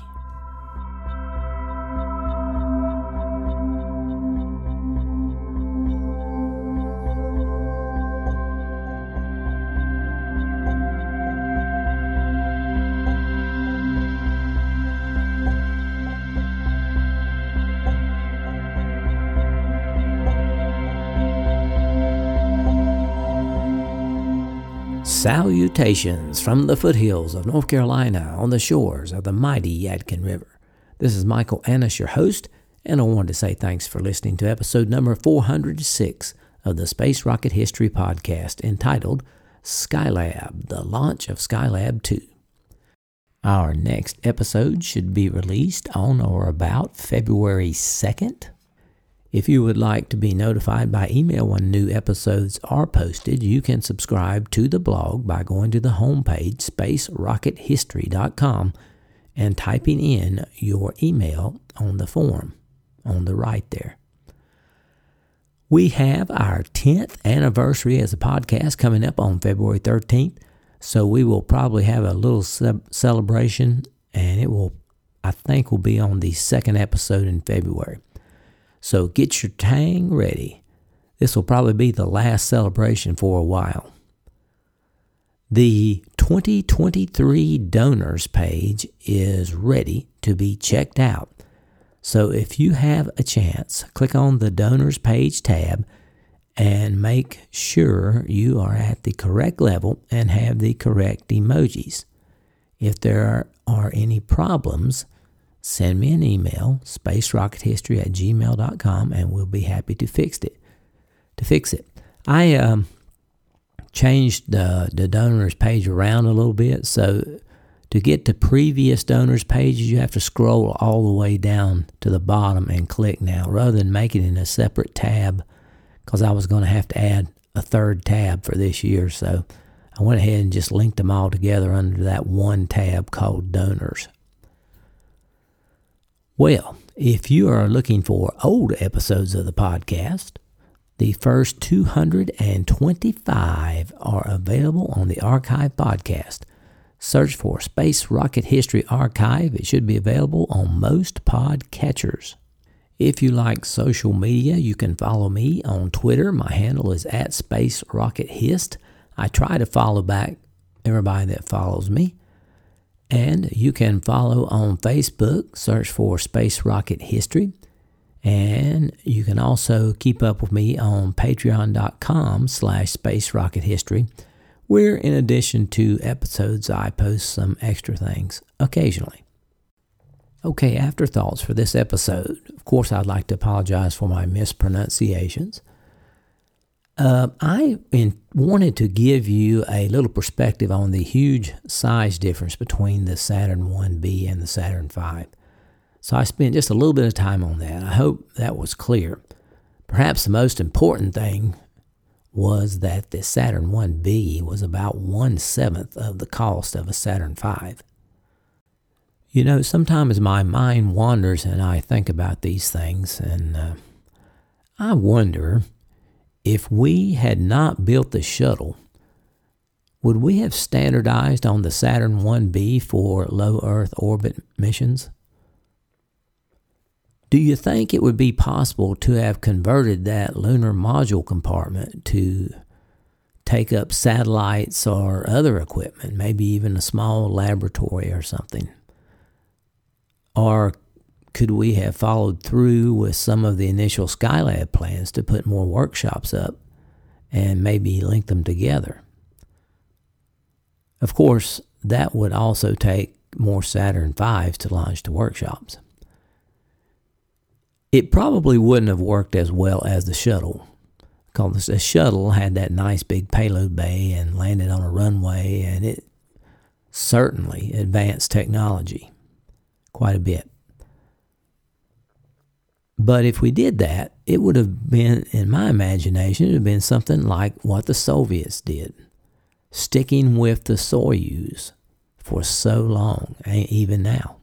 Salutations from the foothills of North Carolina on the shores of the mighty Yadkin River. This is Michael Annis, your host, and I wanted to say thanks for listening to episode number 406 of the Space Rocket History Podcast entitled Skylab, the launch of Skylab 2. Our next episode should be released on or about February 2nd, if you would like to be notified by email when new episodes are posted, you can subscribe to the blog by going to the homepage, spacerockethistory.com, and typing in your email on the form on the right there. We have our 10th anniversary as a podcast coming up on February 13th, so we will probably have a little celebration, and it will, I think, will be on the second episode in February. So get your tang ready. This will probably be the last celebration for a while. The 2023 donors page is ready to be checked out. So if you have a chance, click on the donors page tab and make sure you are at the correct level and have the correct emojis. If there are any problems, send me an email, spacerockethistory at gmail.com, and we'll be happy to fix it. To fix it. I um, changed the, the donors page around a little bit. So to get to previous donors pages, you have to scroll all the way down to the bottom and click now rather than make it in a separate tab because I was going to have to add a third tab for this year. So I went ahead and just linked them all together under that one tab called donors. Well, if you are looking for old episodes of the podcast, the first 225 are available on the Archive podcast. Search for Space Rocket History Archive. It should be available on most podcatchers. If you like social media, you can follow me on Twitter. My handle is at Space Rocket Hist. I try to follow back everybody that follows me. And you can follow on Facebook, search for Space Rocket History. And you can also keep up with me on patreon.com slash space rocket history, where in addition to episodes, I post some extra things occasionally. Okay, afterthoughts for this episode. Of course, I'd like to apologize for my mispronunciations. Uh, I in, wanted to give you a little perspective on the huge size difference between the Saturn 1B and the Saturn V. So I spent just a little bit of time on that. I hope that was clear. Perhaps the most important thing was that the Saturn 1B was about one seventh of the cost of a Saturn V. You know, sometimes my mind wanders and I think about these things, and uh, I wonder if we had not built the shuttle, would we have standardized on the Saturn 1B for low Earth orbit missions? Do you think it would be possible to have converted that lunar module compartment to take up satellites or other equipment, maybe even a small laboratory or something? Or could we have followed through with some of the initial Skylab plans to put more workshops up and maybe link them together? Of course, that would also take more Saturn V's to launch the workshops. It probably wouldn't have worked as well as the shuttle, because the shuttle had that nice big payload bay and landed on a runway, and it certainly advanced technology quite a bit. But if we did that, it would have been, in my imagination, it would have been something like what the Soviets did, sticking with the Soyuz for so long, even now.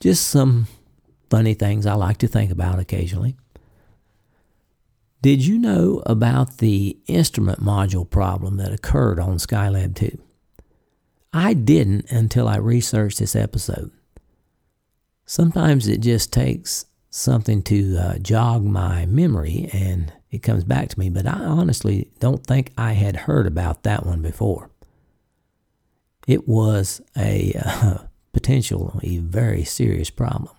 Just some funny things I like to think about occasionally. Did you know about the instrument module problem that occurred on Skylab 2? I didn't until I researched this episode. Sometimes it just takes something to uh, jog my memory and it comes back to me, but I honestly don't think I had heard about that one before. It was a uh, (laughs) potentially very serious problem.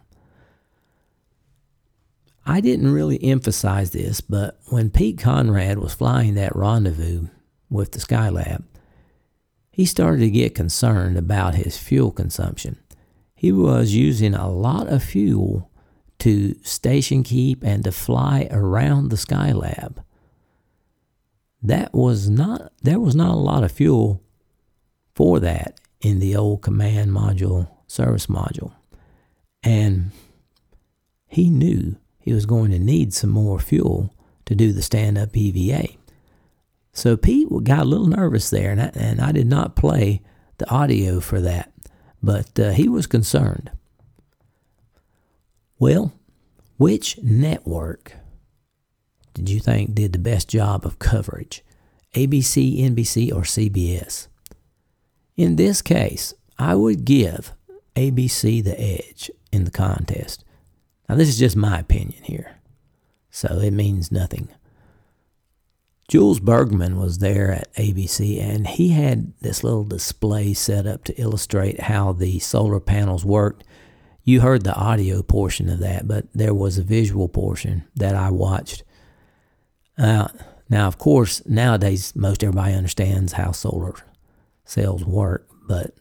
I didn't really emphasize this, but when Pete Conrad was flying that rendezvous with the Skylab, he started to get concerned about his fuel consumption. He was using a lot of fuel to station keep and to fly around the Skylab. That was not there was not a lot of fuel for that in the old command module service module. And he knew he was going to need some more fuel to do the stand up EVA. So Pete got a little nervous there, and I, and I did not play the audio for that, but uh, he was concerned. Well, which network did you think did the best job of coverage? ABC, NBC, or CBS? In this case, I would give ABC the edge in the contest. Now, this is just my opinion here, so it means nothing. Jules Bergman was there at ABC, and he had this little display set up to illustrate how the solar panels worked. You heard the audio portion of that, but there was a visual portion that I watched. Uh, now, of course, nowadays most everybody understands how solar cells work, but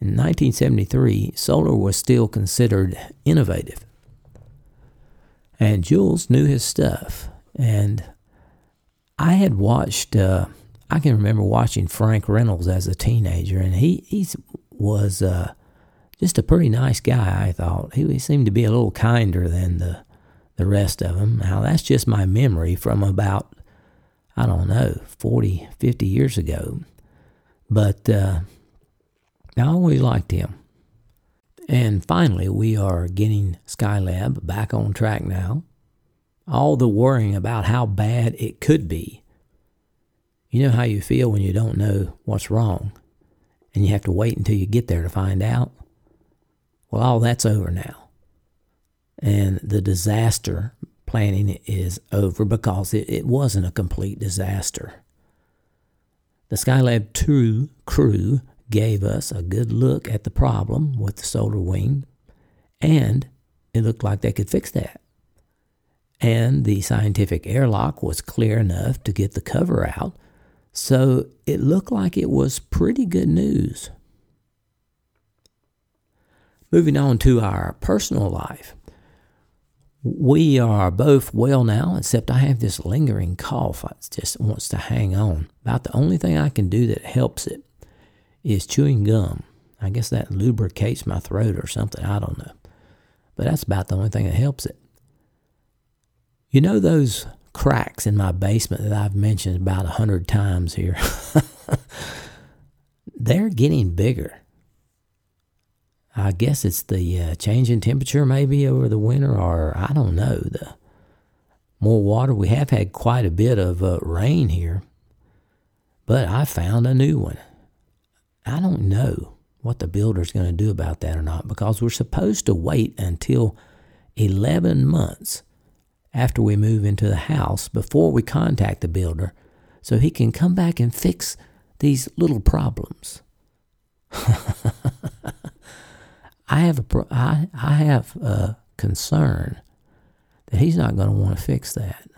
in 1973, solar was still considered innovative. And Jules knew his stuff. And I had watched, uh, I can remember watching Frank Reynolds as a teenager, and he, he was uh, just a pretty nice guy, I thought. He, he seemed to be a little kinder than the, the rest of them. Now, that's just my memory from about, I don't know, 40, 50 years ago. But uh, I always liked him. And finally, we are getting Skylab back on track now. All the worrying about how bad it could be. You know how you feel when you don't know what's wrong and you have to wait until you get there to find out? Well, all that's over now. And the disaster planning is over because it, it wasn't a complete disaster. The Skylab 2 crew gave us a good look at the problem with the solar wing, and it looked like they could fix that. And the scientific airlock was clear enough to get the cover out, so it looked like it was pretty good news. Moving on to our personal life. We are both well now, except I have this lingering cough. It just wants to hang on. About the only thing I can do that helps it is chewing gum. I guess that lubricates my throat or something. I don't know. But that's about the only thing that helps it. You know those cracks in my basement that I've mentioned about a hundred times here? (laughs) They're getting bigger. I guess it's the uh, change in temperature maybe over the winter, or I don't know. The more water. We have had quite a bit of uh, rain here, but I found a new one. I don't know what the builder's going to do about that or not because we're supposed to wait until 11 months after we move into the house before we contact the builder so he can come back and fix these little problems. (laughs) I have a I, I have a concern that he's not going to want to fix that.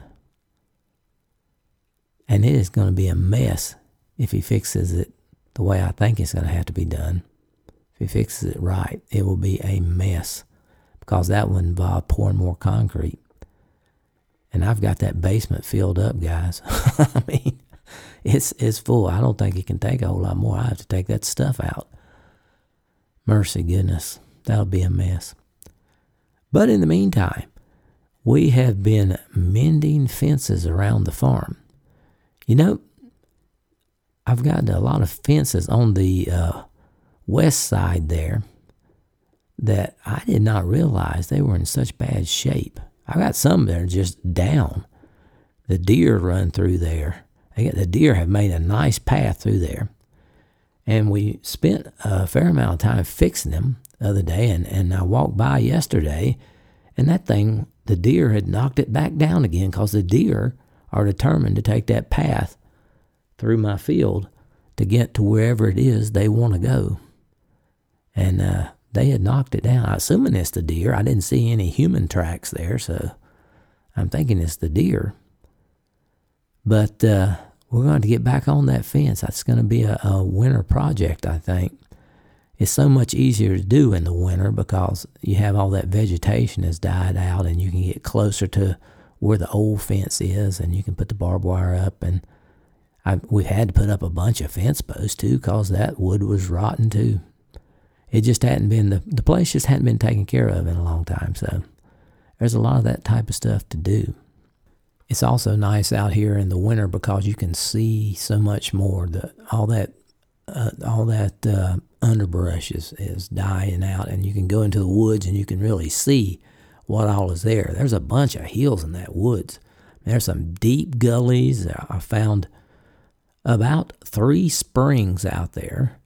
And it is going to be a mess if he fixes it the way I think it's going to have to be done. If he fixes it right, it will be a mess because that would involve pouring more concrete. And I've got that basement filled up, guys. (laughs) I mean, it's it's full. I don't think it can take a whole lot more. I have to take that stuff out. Mercy goodness, that'll be a mess. But in the meantime, we have been mending fences around the farm. You know, I've got a lot of fences on the uh, west side there. that I did not realize they were in such bad shape. I got some that are just down. The deer run through there. The deer have made a nice path through there. And we spent a fair amount of time fixing them the other day. And, and I walked by yesterday, and that thing, the deer had knocked it back down again because the deer are determined to take that path through my field to get to wherever it is they want to go. And uh, they had knocked it down. I'm assuming it's the deer. I didn't see any human tracks there, so I'm thinking it's the deer. But uh, we're going to get back on that fence. That's going to be a, a winter project, I think. It's so much easier to do in the winter because you have all that vegetation has died out and you can get closer to where the old fence is and you can put the barbed wire up and I, we've had to put up a bunch of fence posts too because that wood was rotten too. It just hadn't been the the place just hadn't been taken care of in a long time. So there's a lot of that type of stuff to do. It's also nice out here in the winter because you can see so much more. The all that uh, all that uh, underbrush is is dying out, and you can go into the woods and you can really see what all is there. There's a bunch of hills in that woods. There's some deep gullies. I found about three springs out there,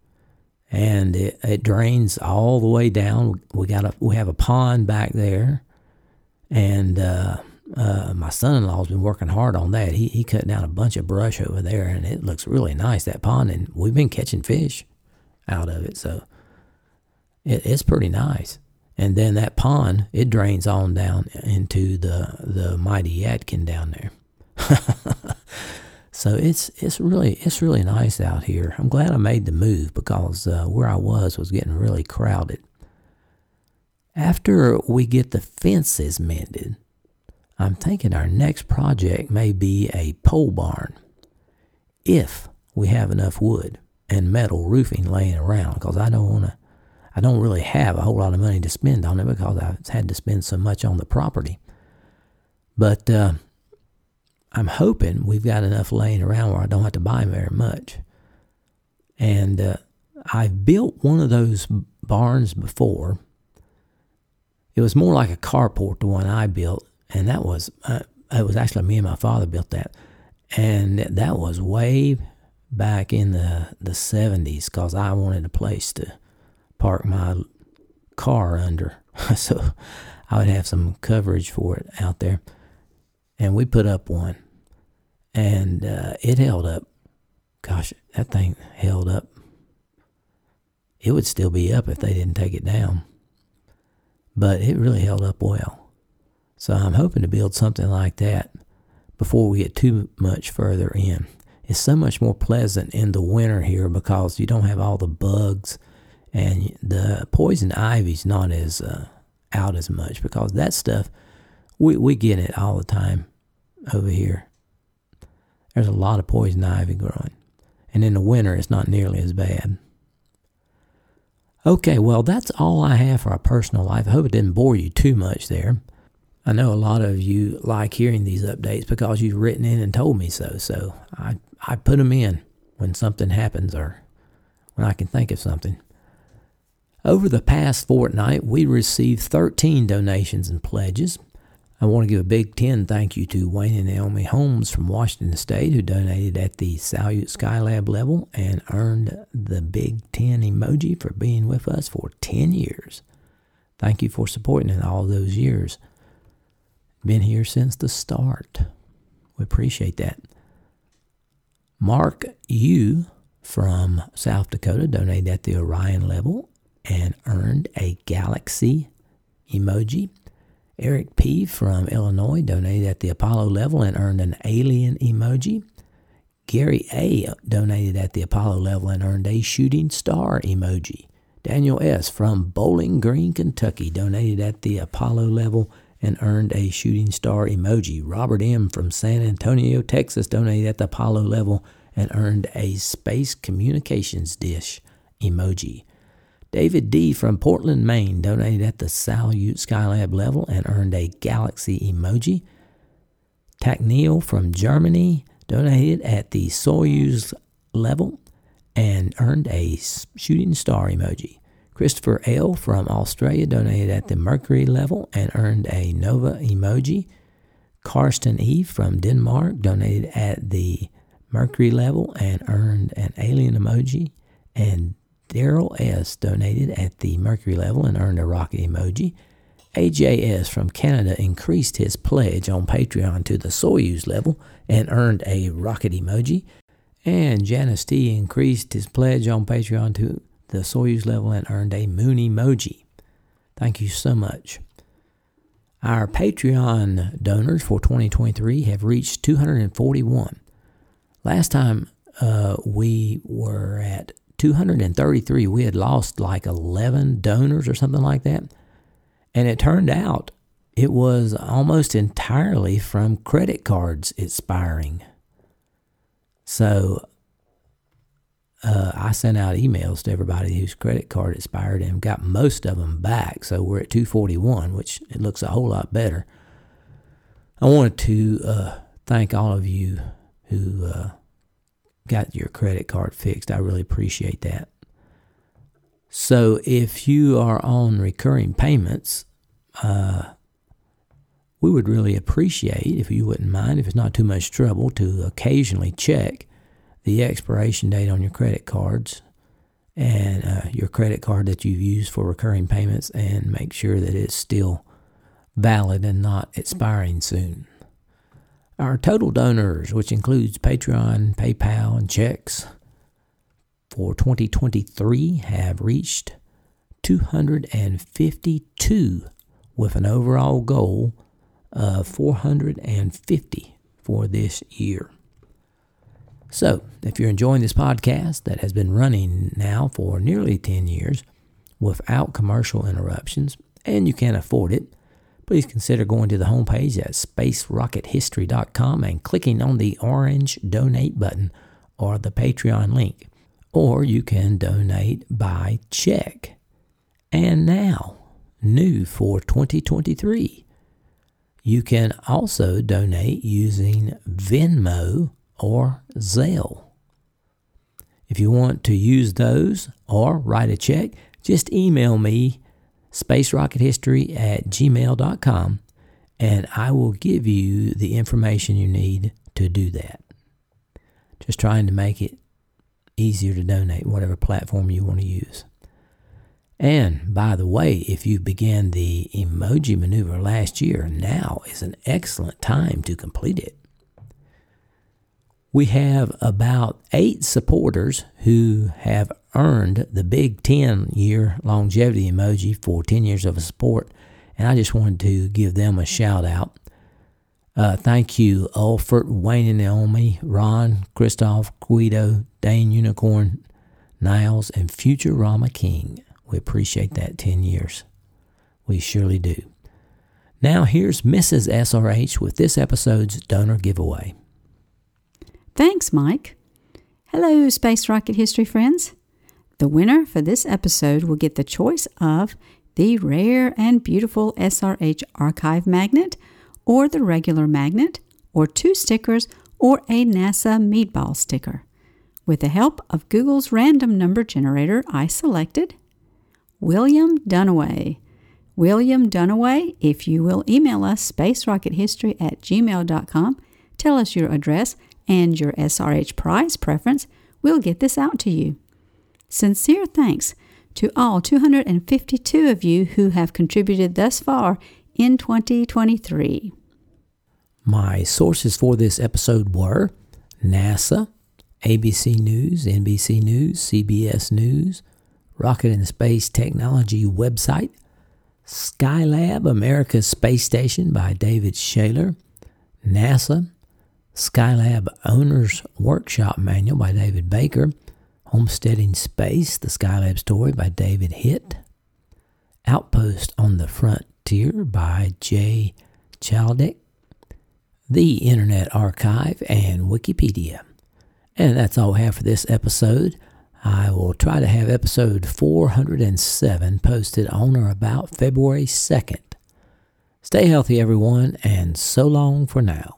and it, it drains all the way down. We got a we have a pond back there, and uh, uh, my son-in-law's been working hard on that. He he cut down a bunch of brush over there, and it looks really nice that pond. And we've been catching fish out of it, so it, it's pretty nice. And then that pond it drains on down into the the mighty Yadkin down there. (laughs) so it's it's really it's really nice out here. I'm glad I made the move because uh, where I was was getting really crowded. After we get the fences mended I'm thinking our next project may be a pole barn if we have enough wood and metal roofing laying around because I don't want to I don't really have a whole lot of money to spend on it because I've had to spend so much on the property. But uh, I'm hoping we've got enough laying around where I don't have to buy very much. And uh, I've built one of those barns before. It was more like a carport, the one I built, and that was uh, it was actually me and my father built that, and that was way back in the the seventies because I wanted a place to park my car under, (laughs) so I would have some coverage for it out there, and we put up one, and uh, it held up. Gosh, that thing held up. It would still be up if they didn't take it down, but it really held up well. So I'm hoping to build something like that before we get too much further in. It's so much more pleasant in the winter here because you don't have all the bugs and the poison ivy's not as uh, out as much because that stuff we we get it all the time over here. There's a lot of poison ivy growing, and in the winter it's not nearly as bad. Okay, well that's all I have for our personal life. I hope it didn't bore you too much there. I know a lot of you like hearing these updates because you've written in and told me so. So I, I put them in when something happens or when I can think of something. Over the past fortnight, we received 13 donations and pledges. I want to give a big 10 thank you to Wayne and Naomi Holmes from Washington State, who donated at the Salyut Skylab level and earned the big 10 emoji for being with us for 10 years. Thank you for supporting in all those years. Been here since the start. We appreciate that. Mark U from South Dakota donated at the Orion level and earned a galaxy emoji. Eric P. from Illinois donated at the Apollo level and earned an alien emoji. Gary A. donated at the Apollo level and earned a shooting star emoji. Daniel S. from Bowling Green, Kentucky donated at the Apollo level and earned a shooting star emoji. Robert M. from San Antonio, Texas donated at the Apollo level and earned a space communications dish emoji. David D. from Portland, Maine donated at the Salyut Skylab level and earned a galaxy emoji. Takneil from Germany donated at the Soyuz level and earned a shooting star emoji. Christopher L. from Australia donated at the Mercury level and earned a Nova emoji. Karsten E. from Denmark donated at the Mercury level and earned an alien emoji. And Daryl S. donated at the Mercury level and earned a rocket emoji. AJS from Canada increased his pledge on Patreon to the Soyuz level and earned a rocket emoji. And Janice T increased his pledge on Patreon to the Soyuz level and earned a moon emoji. Thank you so much. Our Patreon donors for 2023 have reached 241. Last time uh, we were at 233, we had lost like 11 donors or something like that. And it turned out it was almost entirely from credit cards expiring. So uh, I sent out emails to everybody whose credit card expired and got most of them back. So we're at 241, which it looks a whole lot better. I wanted to uh, thank all of you who uh, got your credit card fixed. I really appreciate that. So if you are on recurring payments, uh, we would really appreciate if you wouldn't mind, if it's not too much trouble, to occasionally check the expiration date on your credit cards and uh, your credit card that you've used for recurring payments and make sure that it's still valid and not expiring soon. Our total donors, which includes Patreon, PayPal, and checks, for 2023 have reached 252 with an overall goal of 450 for this year. So, if you're enjoying this podcast that has been running now for nearly 10 years without commercial interruptions, and you can't afford it, please consider going to the homepage at spacerockethistory.com and clicking on the orange donate button or the Patreon link. Or you can donate by check. And now, new for 2023, you can also donate using Venmo or Zelle. If you want to use those or write a check, just email me spacerockethistory at gmail.com, and I will give you the information you need to do that. Just trying to make it easier to donate, whatever platform you want to use. And by the way, if you began the emoji maneuver last year, now is an excellent time to complete it. We have about eight supporters who have earned the big 10 year longevity emoji for 10 years of support, and I just wanted to give them a shout out. Uh, thank you, Ulfert, Wayne and Naomi, Ron, Christoph, Guido, Dane Unicorn, Niles, and Future Rama King. We appreciate that 10 years. We surely do. Now, here's Mrs. SRH with this episode's donor giveaway. Thanks, Mike. Hello, Space Rocket History friends. The winner for this episode will get the choice of the rare and beautiful SRH archive magnet, or the regular magnet, or two stickers, or a NASA meatball sticker. With the help of Google's random number generator, I selected William Dunaway. William Dunaway, if you will email us spacerockethistory at gmail.com, tell us your address and your SRH prize preference, we'll get this out to you. Sincere thanks to all 252 of you who have contributed thus far in 2023. My sources for this episode were NASA, ABC News, NBC News, CBS News, Rocket and Space Technology website, Skylab, America's Space Station by David Shayler, NASA, Skylab Owner's Workshop Manual by David Baker, Homesteading Space, The Skylab Story by David Hitt. Outpost on the Frontier by Jay Chladek. The Internet Archive and Wikipedia. And that's all I have for this episode. I will try to have episode 407 posted on or about February 2nd. Stay healthy, everyone, and so long for now.